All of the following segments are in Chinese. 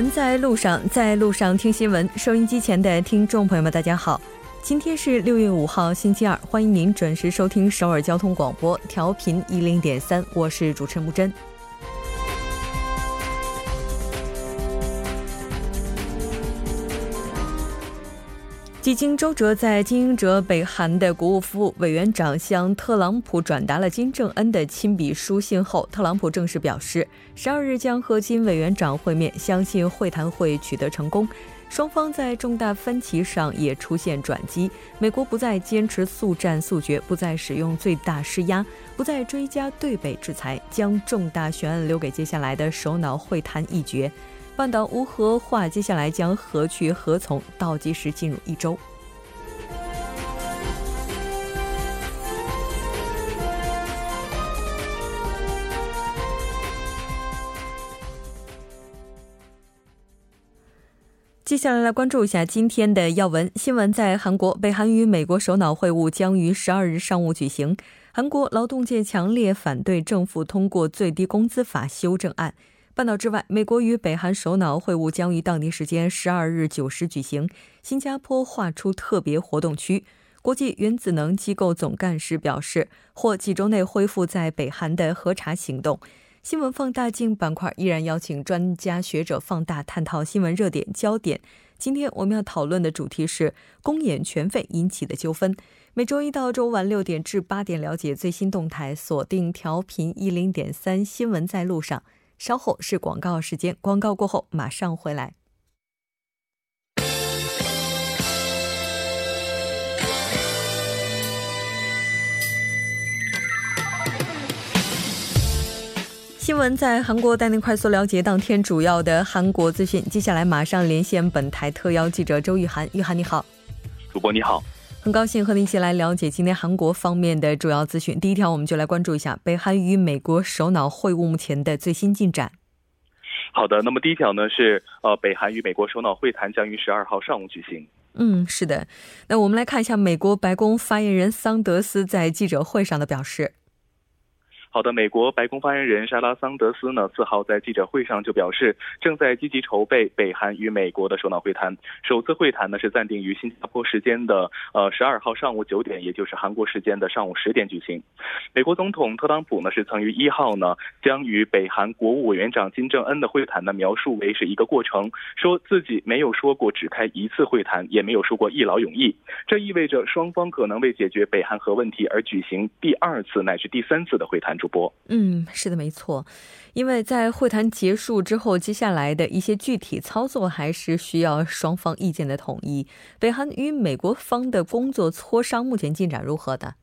闻在路上，在路上听新闻。收音机前的听众朋友们，大家好，今天是六月五号，星期二，欢迎您准时收听首尔交通广播，调频一零点三，我是主持人木真。几经周折，在经营者北韩的国务副委员长向特朗普转达了金正恩的亲笔书信后，特朗普正式表示，十二日将和金委员长会面，相信会谈会取得成功。双方在重大分歧上也出现转机，美国不再坚持速战速决，不再使用最大施压，不再追加对北制裁，将重大悬案留给接下来的首脑会谈一决。半岛无核化，接下来将何去何从？倒计时进入一周。接下来来关注一下今天的要闻新闻。在韩国，北韩与美国首脑会晤将于十二日上午举行。韩国劳动界强烈反对政府通过最低工资法修正案。半岛之外，美国与北韩首脑会晤将于当地时间十二日九时举行。新加坡划出特别活动区。国际原子能机构总干事表示，或几周内恢复在北韩的核查行动。新闻放大镜板块依然邀请专家学者放大探讨新闻热点焦点。今天我们要讨论的主题是公演全费引起的纠纷。每周一到周五晚六点至八点，了解最新动态，锁定调频一零点三新闻在路上。稍后是广告时间，广告过后马上回来。新闻在韩国带您快速了解当天主要的韩国资讯。接下来马上连线本台特邀记者周玉涵，玉涵你好，主播你好。很高兴和您一起来了解今天韩国方面的主要资讯。第一条，我们就来关注一下北韩与美国首脑会晤目前的最新进展。好的，那么第一条呢是，呃，北韩与美国首脑会谈将于十二号上午举行。嗯，是的。那我们来看一下美国白宫发言人桑德斯在记者会上的表示。好的，美国白宫发言人莎拉桑德斯呢，四号在记者会上就表示，正在积极筹备北韩与美国的首脑会谈。首次会谈呢是暂定于新加坡时间的呃十二号上午九点，也就是韩国时间的上午十点举行。美国总统特朗普呢是曾于一号呢将与北韩国务委员长金正恩的会谈呢描述为是一个过程，说自己没有说过只开一次会谈，也没有说过一劳永逸。这意味着双方可能为解决北韩核问题而举行第二次乃至第三次的会谈。主播，嗯，是的，没错，因为在会谈结束之后，接下来的一些具体操作还是需要双方意见的统一。北韩与美国方的工作磋商目前进展如何的？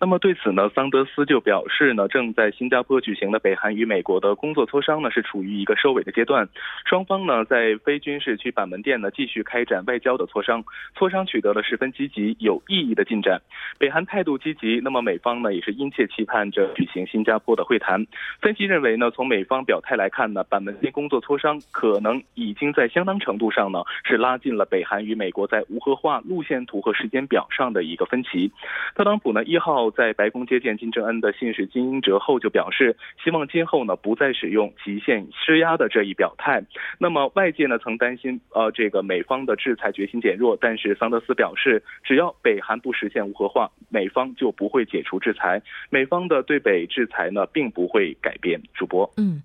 那么对此呢，桑德斯就表示呢，正在新加坡举行的北韩与美国的工作磋商呢，是处于一个收尾的阶段。双方呢，在非军事区板门店呢，继续开展外交的磋商，磋商取得了十分积极、有意义的进展。北韩态度积极，那么美方呢，也是殷切期盼着举行新加坡的会谈。分析认为呢，从美方表态来看呢，板门店工作磋商可能已经在相当程度上呢，是拉近了北韩与美国在无核化路线图和时间表上的一个分歧。特朗普呢，一号。在白宫接见金正恩的信使金英哲后，就表示希望今后呢不再使用极限施压的这一表态。那么外界呢曾担心呃这个美方的制裁决心减弱，但是桑德斯表示，只要北韩不实现无核化，美方就不会解除制裁。美方的对北制裁呢并不会改变。主播，嗯。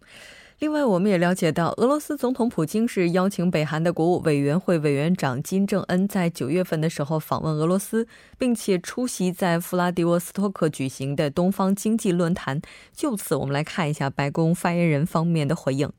另外，我们也了解到，俄罗斯总统普京是邀请北韩的国务委员会委员长金正恩在九月份的时候访问俄罗斯，并且出席在弗拉迪沃斯托克举行的东方经济论坛。就此，我们来看一下白宫发言人方面的回应。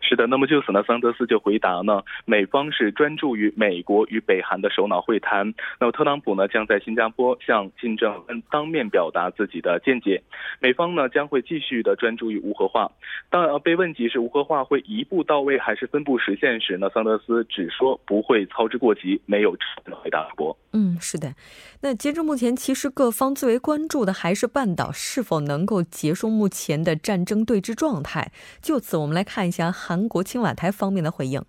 是的，那么就此呢，桑德斯就回答呢，美方是专注于美国与北韩的首脑会谈。那么特朗普呢，将在新加坡向金正恩当面表达自己的见解。美方呢，将会继续的专注于无核化。当被问及是无核化会一步到位还是分步实现时呢，桑德斯只说不会操之过急，没有回答过。嗯，是的。那截至目前，其实各方最为关注的还是半岛是否能够结束目前的战争对峙状态。就此，我们来看一下韩国青瓦台方面的回应。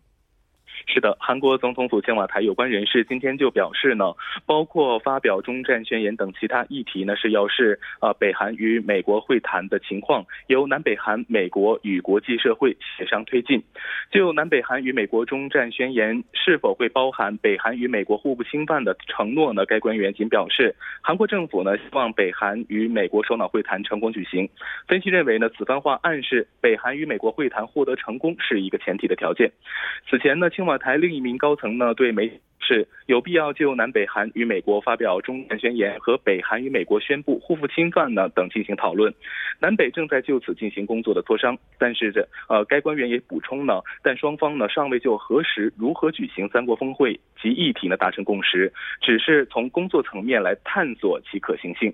是的，韩国总统府青瓦台有关人士今天就表示呢，包括发表中战宣言等其他议题呢，是要视呃北韩与美国会谈的情况，由南北韩、美国与国际社会协商推进。就南北韩与美国中战宣言是否会包含北韩与美国互不侵犯的承诺呢？该官员仅表示，韩国政府呢希望北韩与美国首脑会谈成功举行。分析认为呢，此番话暗示北韩与美国会谈获得成功是一个前提的条件。此前呢，青瓦台另一名高层呢对媒。是有必要就南北韩与美国发表中战宣言和北韩与美国宣布互不侵犯呢等进行讨论，南北正在就此进行工作的磋商。但是这呃该官员也补充呢，但双方呢尚未就何时如何举行三国峰会及议题呢达成共识，只是从工作层面来探索其可行性。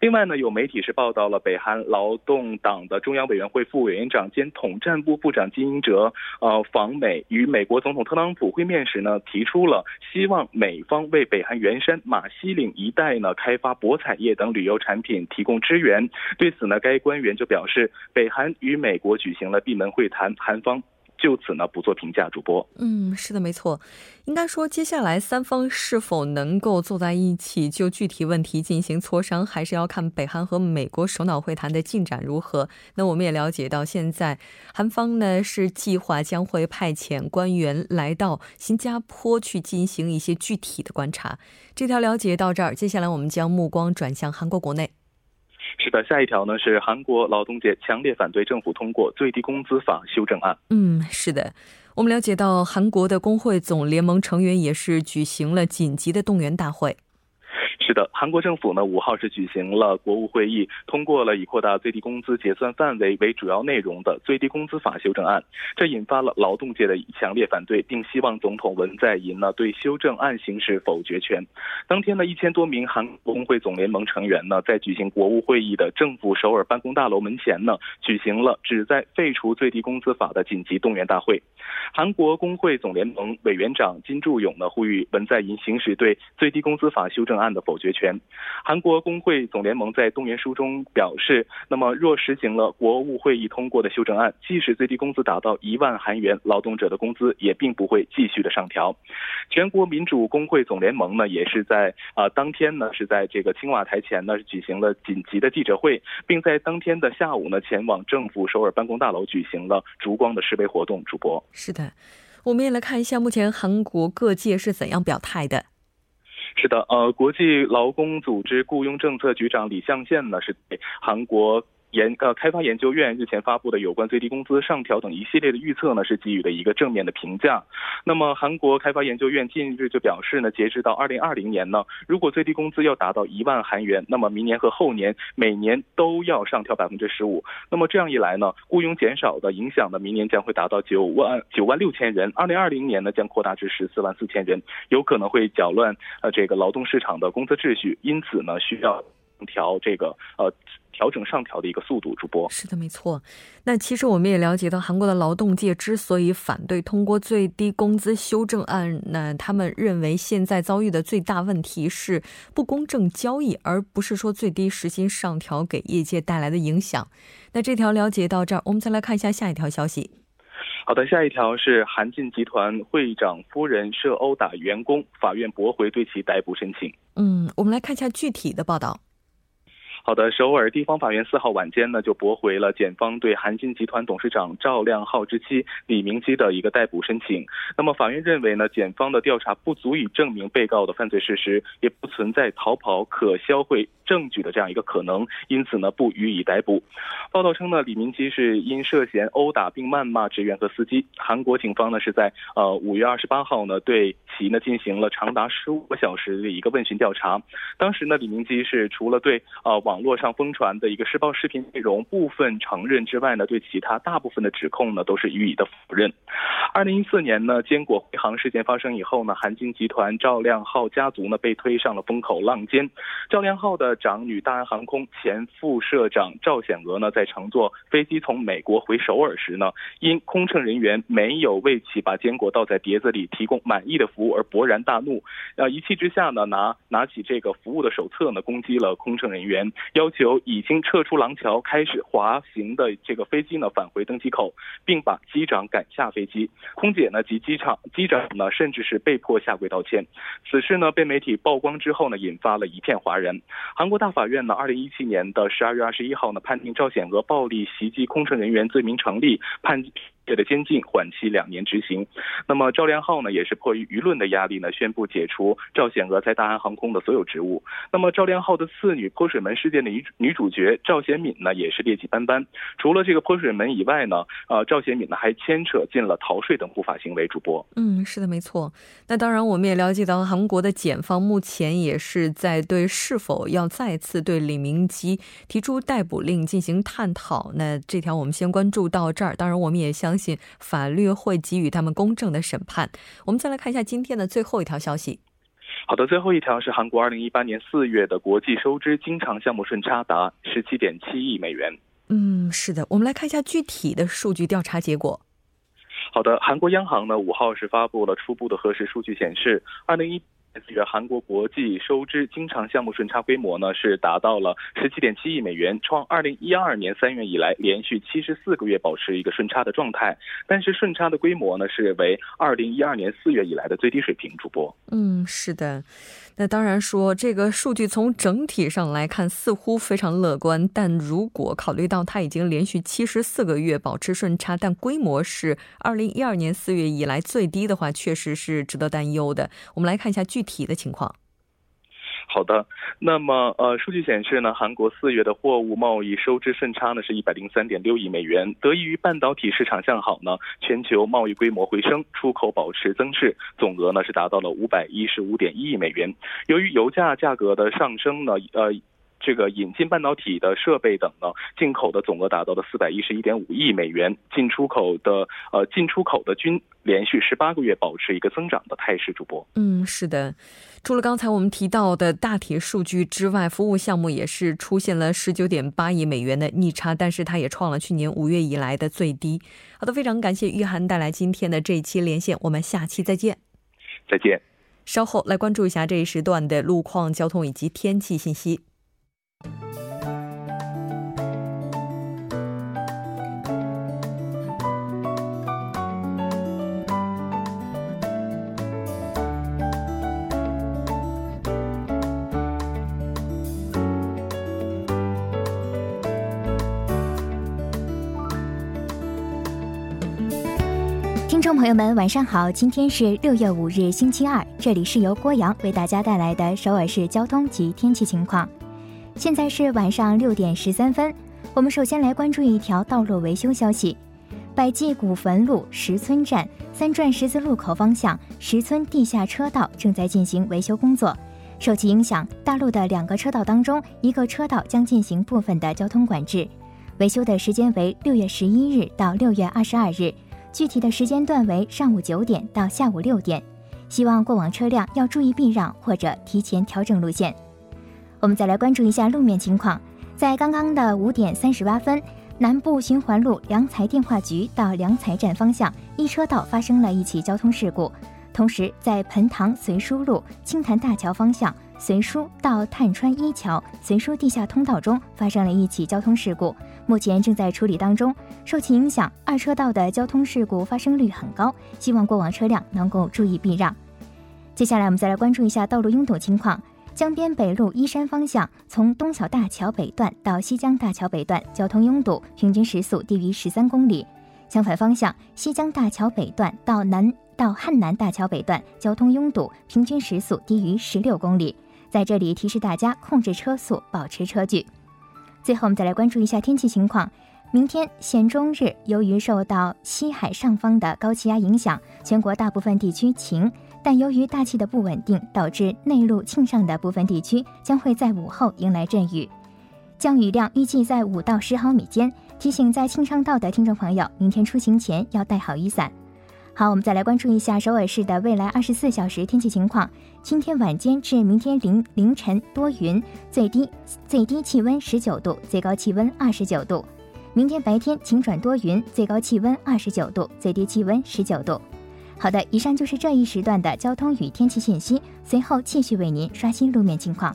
另外呢，有媒体是报道了北韩劳动党的中央委员会副委员长兼统战部部长金英哲呃访美与美国总统特朗普会面时呢提出了。希望美方为北韩原山马西岭一带呢开发博彩业等旅游产品提供支援。对此呢，该官员就表示，北韩与美国举行了闭门会谈，韩方。就此呢，不做评价。主播，嗯，是的，没错。应该说，接下来三方是否能够坐在一起就具体问题进行磋商，还是要看北韩和美国首脑会谈的进展如何。那我们也了解到，现在韩方呢是计划将会派遣官员来到新加坡去进行一些具体的观察。这条了解到这儿，接下来我们将目光转向韩国国内。是的，下一条呢是韩国劳动界强烈反对政府通过最低工资法修正案。嗯，是的，我们了解到韩国的工会总联盟成员也是举行了紧急的动员大会。的，韩国政府呢五号是举行了国务会议，通过了以扩大最低工资结算范围为主要内容的最低工资法修正案，这引发了劳动界的强烈反对，并希望总统文在寅呢对修正案行使否决权。当天呢，一千多名韩国工会总联盟成员呢在举行国务会议的政府首尔办公大楼门前呢举行了旨在废除最低工资法的紧急动员大会。韩国工会总联盟委员长金柱勇呢呼吁文在寅行使对最低工资法修正案的否。决权。韩国工会总联盟在动员书中表示，那么若实行了国务会议通过的修正案，即使最低工资达到一万韩元，劳动者的工资也并不会继续的上调。全国民主工会总联盟呢，也是在啊当天呢是在这个青瓦台前呢举行了紧急的记者会，并在当天的下午呢前往政府首尔办公大楼举行了烛光的示威活动。主播是的，我们也来看一下目前韩国各界是怎样表态的。是的，呃，国际劳工组织雇佣政策局长李相宪呢，是对韩国。研呃开发研究院日前发布的有关最低工资上调等一系列的预测呢，是给予了一个正面的评价。那么韩国开发研究院近日就表示呢，截止到二零二零年呢，如果最低工资要达到一万韩元，那么明年和后年每年都要上调百分之十五。那么这样一来呢，雇佣减少的影响呢，明年将会达到九万九万六千人，二零二零年呢将扩大至十四万四千人，有可能会搅乱呃这个劳动市场的工资秩序，因此呢需要调这个呃。调整上调的一个速度，主播是的，没错。那其实我们也了解到，韩国的劳动界之所以反对通过最低工资修正案，那他们认为现在遭遇的最大问题是不公正交易，而不是说最低时薪上调给业界带来的影响。那这条了解到这儿，我们再来看一下下一条消息。好的，下一条是韩进集团会长夫人涉殴打员工，法院驳回对其逮捕申请。嗯，我们来看一下具体的报道。好的，首尔地方法院四号晚间呢，就驳回了检方对韩金集团董事长赵亮浩之妻李明基的一个逮捕申请。那么，法院认为呢，检方的调查不足以证明被告的犯罪事实，也不存在逃跑可销毁证据的这样一个可能，因此呢，不予以逮捕。报道称呢，李明基是因涉嫌殴打并谩骂职员和司机。韩国警方呢，是在呃五月二十八号呢，对其呢进行了长达十五个小时的一个问询调查。当时呢，李明基是除了对呃网络上疯传的一个施暴视频内容部分承认之外呢，对其他大部分的指控呢都是予以的否认。二零一四年呢，坚果回航事件发生以后呢，韩金集团赵亮浩家族呢被推上了风口浪尖。赵亮浩的长女大韩航空前副社长赵显娥呢，在乘坐飞机从美国回首尔时呢，因空乘人员没有为其把坚果倒在碟子里提供满意的服务而勃然大怒，呃，一气之下呢，拿拿起这个服务的手册呢，攻击了空乘人员，要求已经撤出廊桥开始滑行的这个飞机呢返回登机口，并把机长赶下飞机。空姐呢及机场机长呢，甚至是被迫下跪道歉。此事呢被媒体曝光之后呢，引发了一片哗然。韩国大法院呢，二零一七年的十二月二十一号呢，判定赵显娥暴力袭击空乘人员罪名成立，判。界的监禁，缓期两年执行。那么赵连浩呢，也是迫于舆论的压力呢，宣布解除赵显娥在大韩航空的所有职务。那么赵连浩的次女泼水门事件的女女主角赵显敏呢，也是劣迹斑斑。除了这个泼水门以外呢，呃，赵显敏呢还牵扯进了逃税等不法行为。主播，嗯，是的，没错。那当然，我们也了解到，韩国的检方目前也是在对是否要再次对李明基提出逮捕令进行探讨。那这条我们先关注到这儿。当然，我们也向。相信法律会给予他们公正的审判。我们再来看一下今天的最后一条消息。好的，最后一条是韩国二零一八年四月的国际收支经常项目顺差达十七点七亿美元。嗯，是的，我们来看一下具体的数据调查结果。好的，韩国央行呢五号是发布了初步的核实数据，显示二零一。四月，韩国国际收支经常项目顺差规模呢是达到了十七点七亿美元，创二零一二年三月以来连续七十四个月保持一个顺差的状态。但是顺差的规模呢是为二零一二年四月以来的最低水平。主播，嗯，是的。那当然说这个数据从整体上来看似乎非常乐观，但如果考虑到它已经连续七十四个月保持顺差，但规模是二零一二年四月以来最低的话，确实是值得担忧的。我们来看一下具体的情况。好的，那么呃，数据显示呢，韩国四月的货物贸易收支顺差呢是一百零三点六亿美元，得益于半导体市场向好呢，全球贸易规模回升，出口保持增势，总额呢是达到了五百一十五点一亿美元。由于油价价格的上升呢，呃。这个引进半导体的设备等呢，进口的总额达到了四百一十一点五亿美元，进出口的呃进出口的均连续十八个月保持一个增长的态势。主播，嗯，是的，除了刚才我们提到的大体数据之外，服务项目也是出现了十九点八亿美元的逆差，但是它也创了去年五月以来的最低。好的，非常感谢玉涵带来今天的这一期连线，我们下期再见。再见。稍后来关注一下这一时段的路况、交通以及天气信息。朋友们，晚上好！今天是六月五日，星期二，这里是由郭阳为大家带来的首尔市交通及天气情况。现在是晚上六点十三分，我们首先来关注一条道路维修消息：百济古坟路石村站三转十字路口方向石村地下车道正在进行维修工作，受其影响，大路的两个车道当中，一个车道将进行部分的交通管制。维修的时间为六月十一日到六月二十二日，具体的时间段为上午九点到下午六点。希望过往车辆要注意避让或者提前调整路线。我们再来关注一下路面情况，在刚刚的五点三十八分，南部循环路良才电话局到良才站方向一车道发生了一起交通事故。同时，在盆塘随书路青潭大桥方向随书到探川一桥随书地下通道中发生了一起交通事故，目前正在处理当中。受其影响，二车道的交通事故发生率很高，希望过往车辆能够注意避让。接下来，我们再来关注一下道路拥堵情况。江边北路依山方向，从东小大桥北段到西江大桥北段，交通拥堵，平均时速低于十三公里。相反方向，西江大桥北段到南到汉南大桥北段，交通拥堵，平均时速低于十六公里。在这里提示大家控制车速，保持车距。最后，我们再来关注一下天气情况。明天显中日，由于受到西海上方的高气压影响，全国大部分地区晴。但由于大气的不稳定，导致内陆庆尚的部分地区将会在午后迎来阵雨，降雨量预计在五到十毫米间。提醒在庆尚道的听众朋友，明天出行前要带好雨伞。好，我们再来关注一下首尔市的未来二十四小时天气情况。今天晚间至明天凌凌晨多云，最低最低气温十九度，最高气温二十九度。明天白天晴转多云，最高气温二十九度，最低气温十九度。好的，以上就是这一时段的交通与天气信息。随后继续为您刷新路面情况。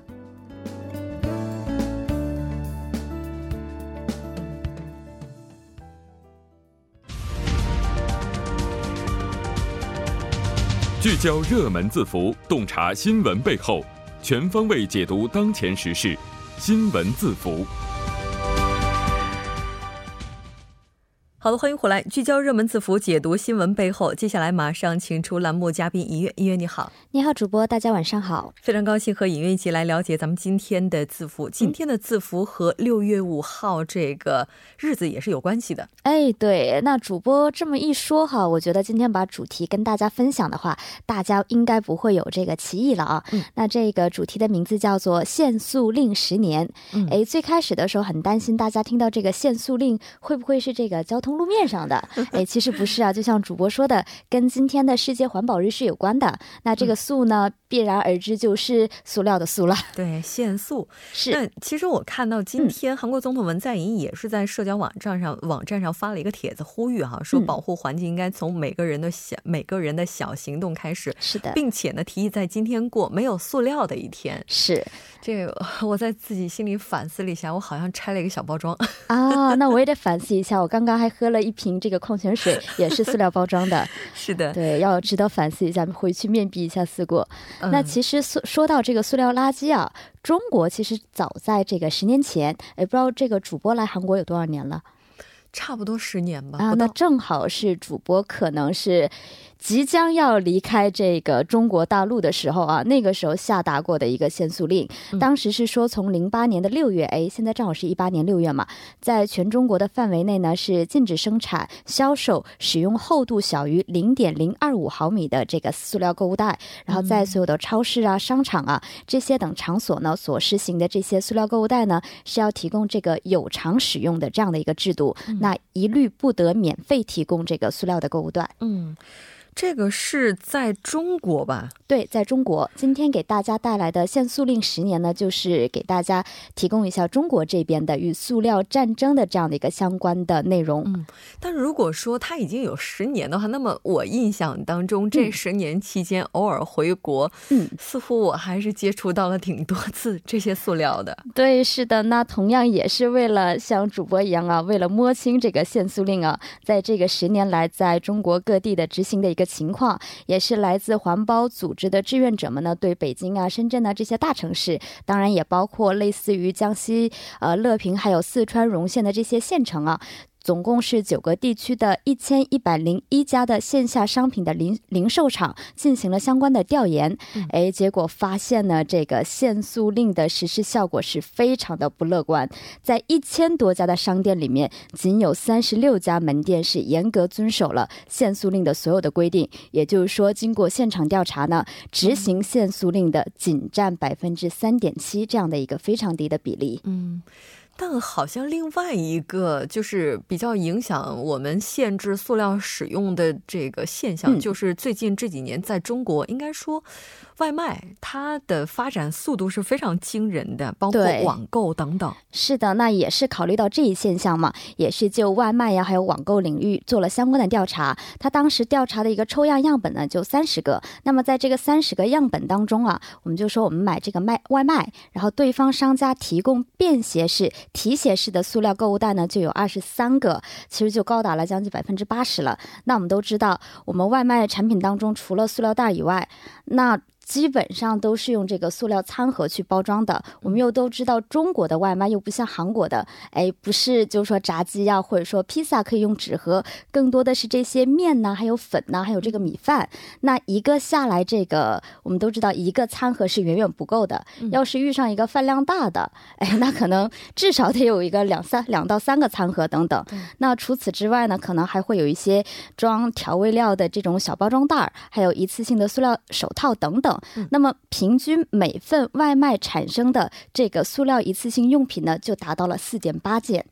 聚焦热门字符，洞察新闻背后，全方位解读当前时事。新闻字符。好的，欢迎回来，聚焦热门字符，解读新闻背后。接下来马上请出栏目嘉宾尹月。尹月你好，你好，主播，大家晚上好，非常高兴和尹月一起来了解咱们今天的字符。今天的字符和六月五号这个日子也是有关系的。哎，对，那主播这么一说哈，我觉得今天把主题跟大家分享的话，大家应该不会有这个歧义了啊。嗯，那这个主题的名字叫做限速令十年。嗯，哎，最开始的时候很担心大家听到这个限速令会不会是这个交通。路面上的，哎，其实不是啊，就像主播说的，跟今天的世界环保日是有关的。那这个塑呢，必然而知就是塑料的塑了。对，限塑是。那其实我看到今天韩国总统文在寅也是在社交网站上网站上发了一个帖子，呼吁哈，说保护环境应该从每个人的小每个人的小行动开始。是的，并且呢，提议在今天过没有塑料的一天。是。这个我在自己心里反思了一下，我好像拆了一个小包装啊。那我也得反思一下，我刚刚还喝了一瓶这个矿泉水，也是塑料包装的。是的，对，要值得反思一下，回去面壁一下思过。那其实说说到这个塑料垃圾啊，中国其实早在这个十年前，也不知道这个主播来韩国有多少年了。差不多十年吧。啊，那正好是主播可能是。即将要离开这个中国大陆的时候啊，那个时候下达过的一个限速令，当时是说从零八年的六月，哎，现在正好是一八年六月嘛，在全中国的范围内呢是禁止生产、销售、使用厚度小于零点零二五毫米的这个塑料购物袋，然后在所有的超市啊、商场啊这些等场所呢所实行的这些塑料购物袋呢是要提供这个有偿使用的这样的一个制度，那一律不得免费提供这个塑料的购物袋。嗯。这个是在中国吧？对，在中国。今天给大家带来的限塑令十年呢，就是给大家提供一下中国这边的与塑料战争的这样的一个相关的内容。嗯，但如果说它已经有十年的话，那么我印象当中这十年期间偶尔回国，嗯，似乎我还是接触到了挺多次这些塑料的。对，是的。那同样也是为了像主播一样啊，为了摸清这个限塑令啊，在这个十年来在中国各地的执行的一个。情况也是来自环保组织的志愿者们呢，对北京啊、深圳啊这些大城市，当然也包括类似于江西呃乐平还有四川荣县的这些县城啊。总共是九个地区的一千一百零一家的线下商品的零零售厂进行了相关的调研，哎，结果发现呢，这个限塑令的实施效果是非常的不乐观。在一千多家的商店里面，仅有三十六家门店是严格遵守了限塑令的所有的规定。也就是说，经过现场调查呢，执行限塑令的仅占百分之三点七，这样的一个非常低的比例。嗯。但好像另外一个就是比较影响我们限制塑料使用的这个现象，就是最近这几年在中国，应该说。外卖它的发展速度是非常惊人的，包括网购等等。是的，那也是考虑到这一现象嘛，也是就外卖呀还有网购领域做了相关的调查。他当时调查的一个抽样样本呢，就三十个。那么在这个三十个样本当中啊，我们就说我们买这个卖外卖，然后对方商家提供便携式、提携式的塑料购物袋呢，就有二十三个，其实就高达了将近百分之八十了。那我们都知道，我们外卖产品当中除了塑料袋以外，那基本上都是用这个塑料餐盒去包装的。我们又都知道，中国的外卖又不像韩国的，哎，不是，就是说炸鸡呀，或者说披萨可以用纸盒，更多的是这些面呐，还有粉呐，还有这个米饭。那一个下来，这个我们都知道，一个餐盒是远远不够的。要是遇上一个饭量大的，哎，那可能至少得有一个两三两到三个餐盒等等。那除此之外呢，可能还会有一些装调味料的这种小包装袋儿，还有一次性的塑料手套等等。那么，平均每份外卖产生的这个塑料一次性用品呢，就达到了四点八件。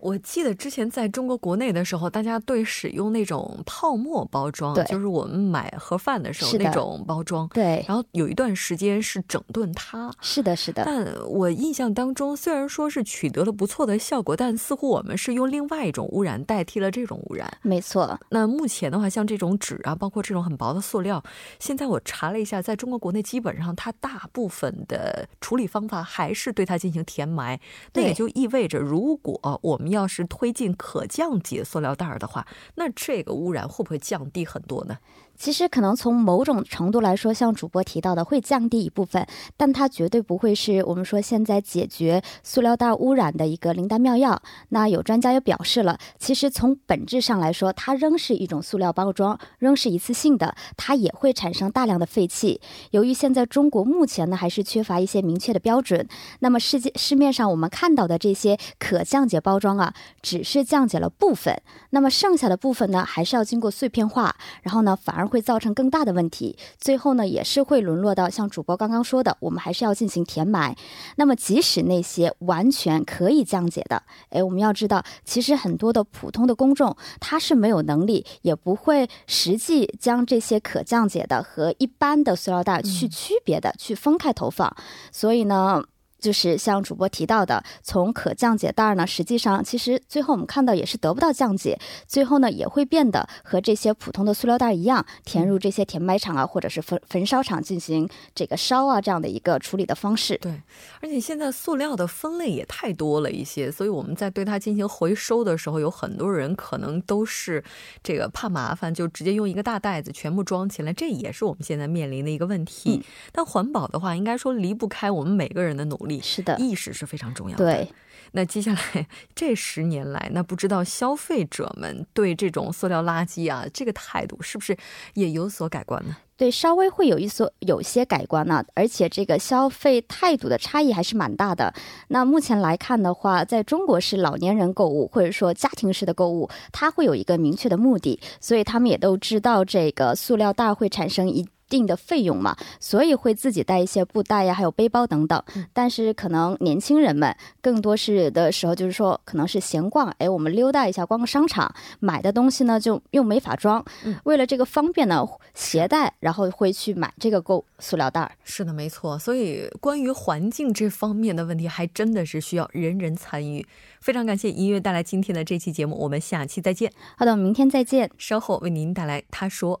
我记得之前在中国国内的时候，大家对使用那种泡沫包装，就是我们买盒饭的时候的那种包装，对，然后有一段时间是整顿它。是的，是的，但我印象当中，虽然说是取得了不错的效果，但似乎我们是用另外一种污染代替了这种污染。没错。那目前的话，像这种纸啊，包括这种很薄的塑料，现在我查了一下，在中国国内基本上它大部分的处理方法还是对它进行填埋。那也就意味着，如果我们要是推进可降解塑料袋儿的话，那这个污染会不会降低很多呢？其实可能从某种程度来说，像主播提到的，会降低一部分，但它绝对不会是我们说现在解决塑料袋污染的一个灵丹妙药。那有专家也表示了，其实从本质上来说，它仍是一种塑料包装，仍是一次性的，它也会产生大量的废气。由于现在中国目前呢还是缺乏一些明确的标准，那么世界市面上我们看到的这些可降解包装啊，只是降解了部分，那么剩下的部分呢，还是要经过碎片化，然后呢，反而会造成更大的问题。最后呢，也是会沦落到像主播刚刚说的，我们还是要进行填埋。那么，即使那些完全可以降解的，哎，我们要知道，其实很多的普通的公众，他是没有能力，也不会实际将这些可降解的和一般的塑料袋去区别的、去分开投放。所以呢。就是像主播提到的，从可降解袋呢，实际上其实最后我们看到也是得不到降解，最后呢也会变得和这些普通的塑料袋一样，填入这些填埋场啊，或者是焚焚烧厂进行这个烧啊这样的一个处理的方式。对，而且现在塑料的分类也太多了一些，所以我们在对它进行回收的时候，有很多人可能都是这个怕麻烦，就直接用一个大袋子全部装起来，这也是我们现在面临的一个问题。嗯但环保的话，应该说离不开我们每个人的努力。是的，意识是非常重要的。对，那接下来这十年来，那不知道消费者们对这种塑料垃圾啊，这个态度是不是也有所改观呢？对，稍微会有一所有些改观呢、而且这个消费态度的差异还是蛮大的。那目前来看的话，在中国是老年人购物或者说家庭式的购物，它会有一个明确的目的，所以他们也都知道这个塑料袋会产生一。定的费用嘛，所以会自己带一些布袋呀，还有背包等等。但是可能年轻人们更多是的时候，就是说可能是闲逛，哎，我们溜达一下，逛个商场，买的东西呢就又没法装，为了这个方便呢，携带，然后会去买这个购塑料袋儿。是的，没错。所以关于环境这方面的问题，还真的是需要人人参与。非常感谢音乐带来今天的这期节目，我们下期再见。好的，我们明天再见。稍后为您带来他说。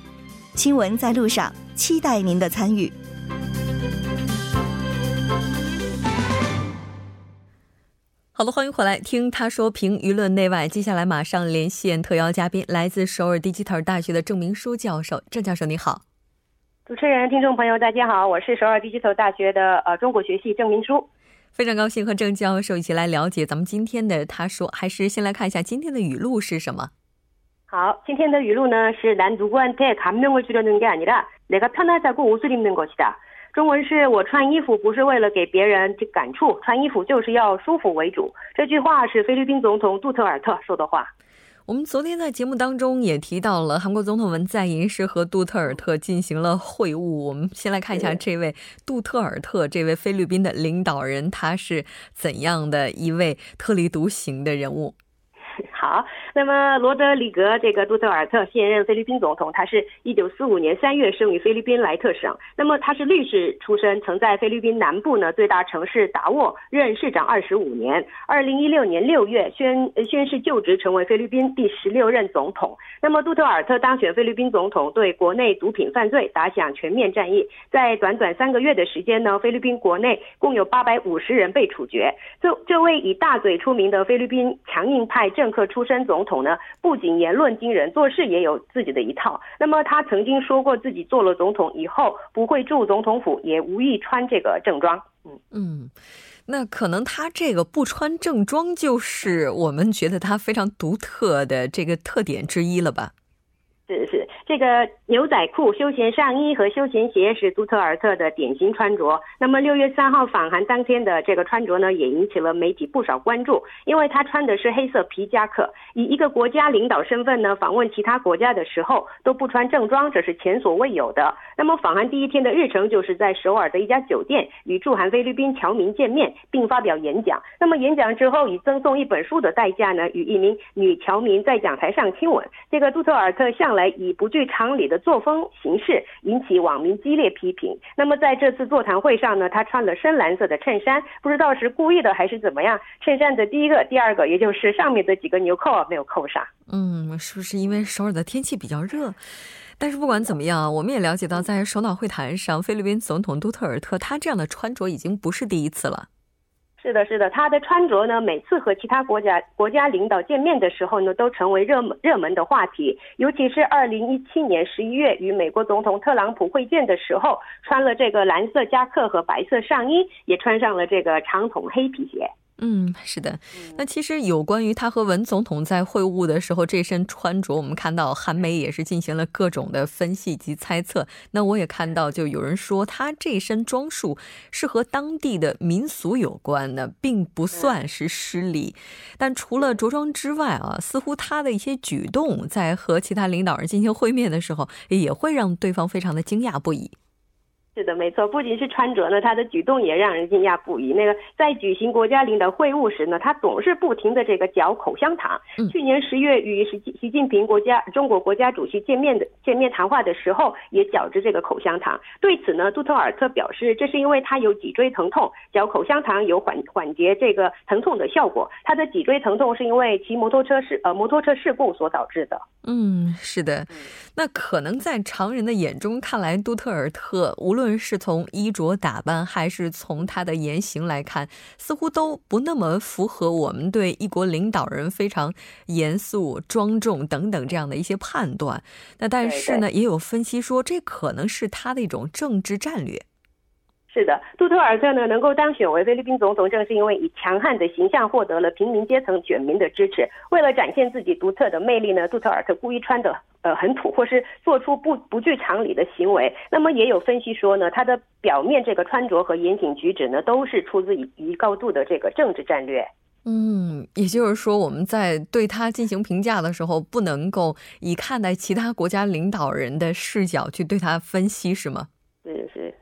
新闻在路上，期待您的参与。好了，欢迎回来听他说评舆论内外。接下来马上连线特邀嘉宾，来自首尔 Digital 大学的郑明书教授。郑教授你好，主持人、听众朋友，大家好，我是首尔 Digital 大学的呃中国学系郑明书。非常高兴和郑教授一起来了解咱们今天的他说。还是先来看一下今天的语录是什么？好，今天的语录呢是난누구한테감명을주려는게아니라내가편하자고옷을입는것이다。中文是我穿衣服不是为了给别人感触，穿衣服就是要舒服为主。这句话是菲律宾总统杜特尔特说的话。我们昨天在节目当中也提到了韩国总统文在寅是和杜特尔特进行了会晤。我们先来看一下这位杜特尔特，这位菲律宾的领导人，他是怎样的一位特立独行的人物？好， 那么罗德里格这个杜特尔特现任菲律宾总统，他是一九四五年三月生于菲律宾莱特省。那么他是律师出身，曾在菲律宾南部呢最大城市达沃任市长二十五年。二零一六年六月宣宣誓就职，成为菲律宾第十六任总统。那么杜特尔特当选菲律宾总统，对国内毒品犯罪打响全面战役。在短短三个月的时间呢，菲律宾国内共有八百五十人被处决。这这位以大嘴出名的菲律宾强硬派政客出身总总统呢，不仅言论惊人，做事也有自己的一套。那么他曾经说过，自己做了总统以后不会住总统府，也无意穿这个正装。嗯嗯，那可能他这个不穿正装，就是我们觉得他非常独特的这个特点之一了吧？是是。这个牛仔裤、休闲上衣和休闲鞋是杜特尔特的典型穿着。那么六月三号访韩当天的这个穿着呢，也引起了媒体不少关注，因为他穿的是黑色皮夹克。以一个国家领导身份呢，访问其他国家的时候都不穿正装，这是前所未有的。那么访韩第一天的日程就是在首尔的一家酒店与驻韩菲律宾侨民见面，并发表演讲。那么演讲之后，以赠送一本书的代价呢，与一名女侨民在讲台上亲吻。这个杜特尔特向来以不具常理的作风形式引起网民激烈批评。那么在这次座谈会上呢，他穿了深蓝色的衬衫，不知道是故意的还是怎么样。衬衫的第一个、第二个，也就是上面的几个纽扣啊，没有扣上。嗯，是不是因为首尔的天气比较热？但是不管怎么样，我们也了解到，在首脑会谈上，菲律宾总统杜特尔特他这样的穿着已经不是第一次了。是的，是的，他的穿着呢，每次和其他国家国家领导见面的时候呢，都成为热门热门的话题。尤其是二零一七年十一月与美国总统特朗普会见的时候，穿了这个蓝色夹克和白色上衣，也穿上了这个长筒黑皮鞋。嗯，是的。那其实有关于他和文总统在会晤的时候这身穿着，我们看到韩媒也是进行了各种的分析及猜测。那我也看到，就有人说他这身装束是和当地的民俗有关的，并不算是失礼。但除了着装之外啊，似乎他的一些举动在和其他领导人进行会面的时候，也会让对方非常的惊讶不已。是的，没错，不仅是穿着呢，他的举动也让人惊讶不已。那个在举行国家领导会晤时呢，他总是不停的这个嚼口香糖。去年十月与习习近平国家中国国家主席见面的见面谈话的时候，也嚼着这个口香糖。对此呢，杜特尔特表示，这是因为他有脊椎疼痛，嚼口香糖有缓缓解这个疼痛的效果。他的脊椎疼痛是因为骑摩托车事呃摩托车事故所导致的。嗯，是的。那可能在常人的眼中看来，杜特尔特无论是从衣着打扮，还是从他的言行来看，似乎都不那么符合我们对一国领导人非常严肃、庄重等等这样的一些判断。那但是呢，也有分析说，这可能是他的一种政治战略。是的，杜特尔特呢能够当选为菲律宾总统，正是因为以强悍的形象获得了平民阶层选民的支持。为了展现自己独特的魅力呢，杜特尔特故意穿的呃很土，或是做出不不具常理的行为。那么也有分析说呢，他的表面这个穿着和言行举止呢，都是出自于高度的这个政治战略。嗯，也就是说，我们在对他进行评价的时候，不能够以看待其他国家领导人的视角去对他分析，是吗？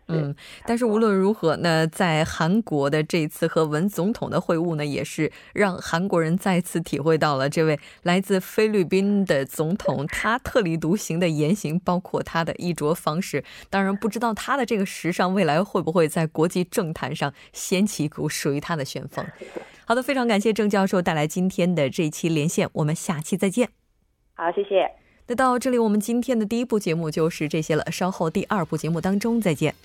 嗯，但是无论如何，那在韩国的这次和文总统的会晤呢，也是让韩国人再次体会到了这位来自菲律宾的总统他特立独行的言行，包括他的衣着方式。当然，不知道他的这个时尚未来会不会在国际政坛上掀起一股属于他的旋风。好的，非常感谢郑教授带来今天的这一期连线，我们下期再见。好，谢谢。那到这里，我们今天的第一部节目就是这些了，稍后第二部节目当中再见。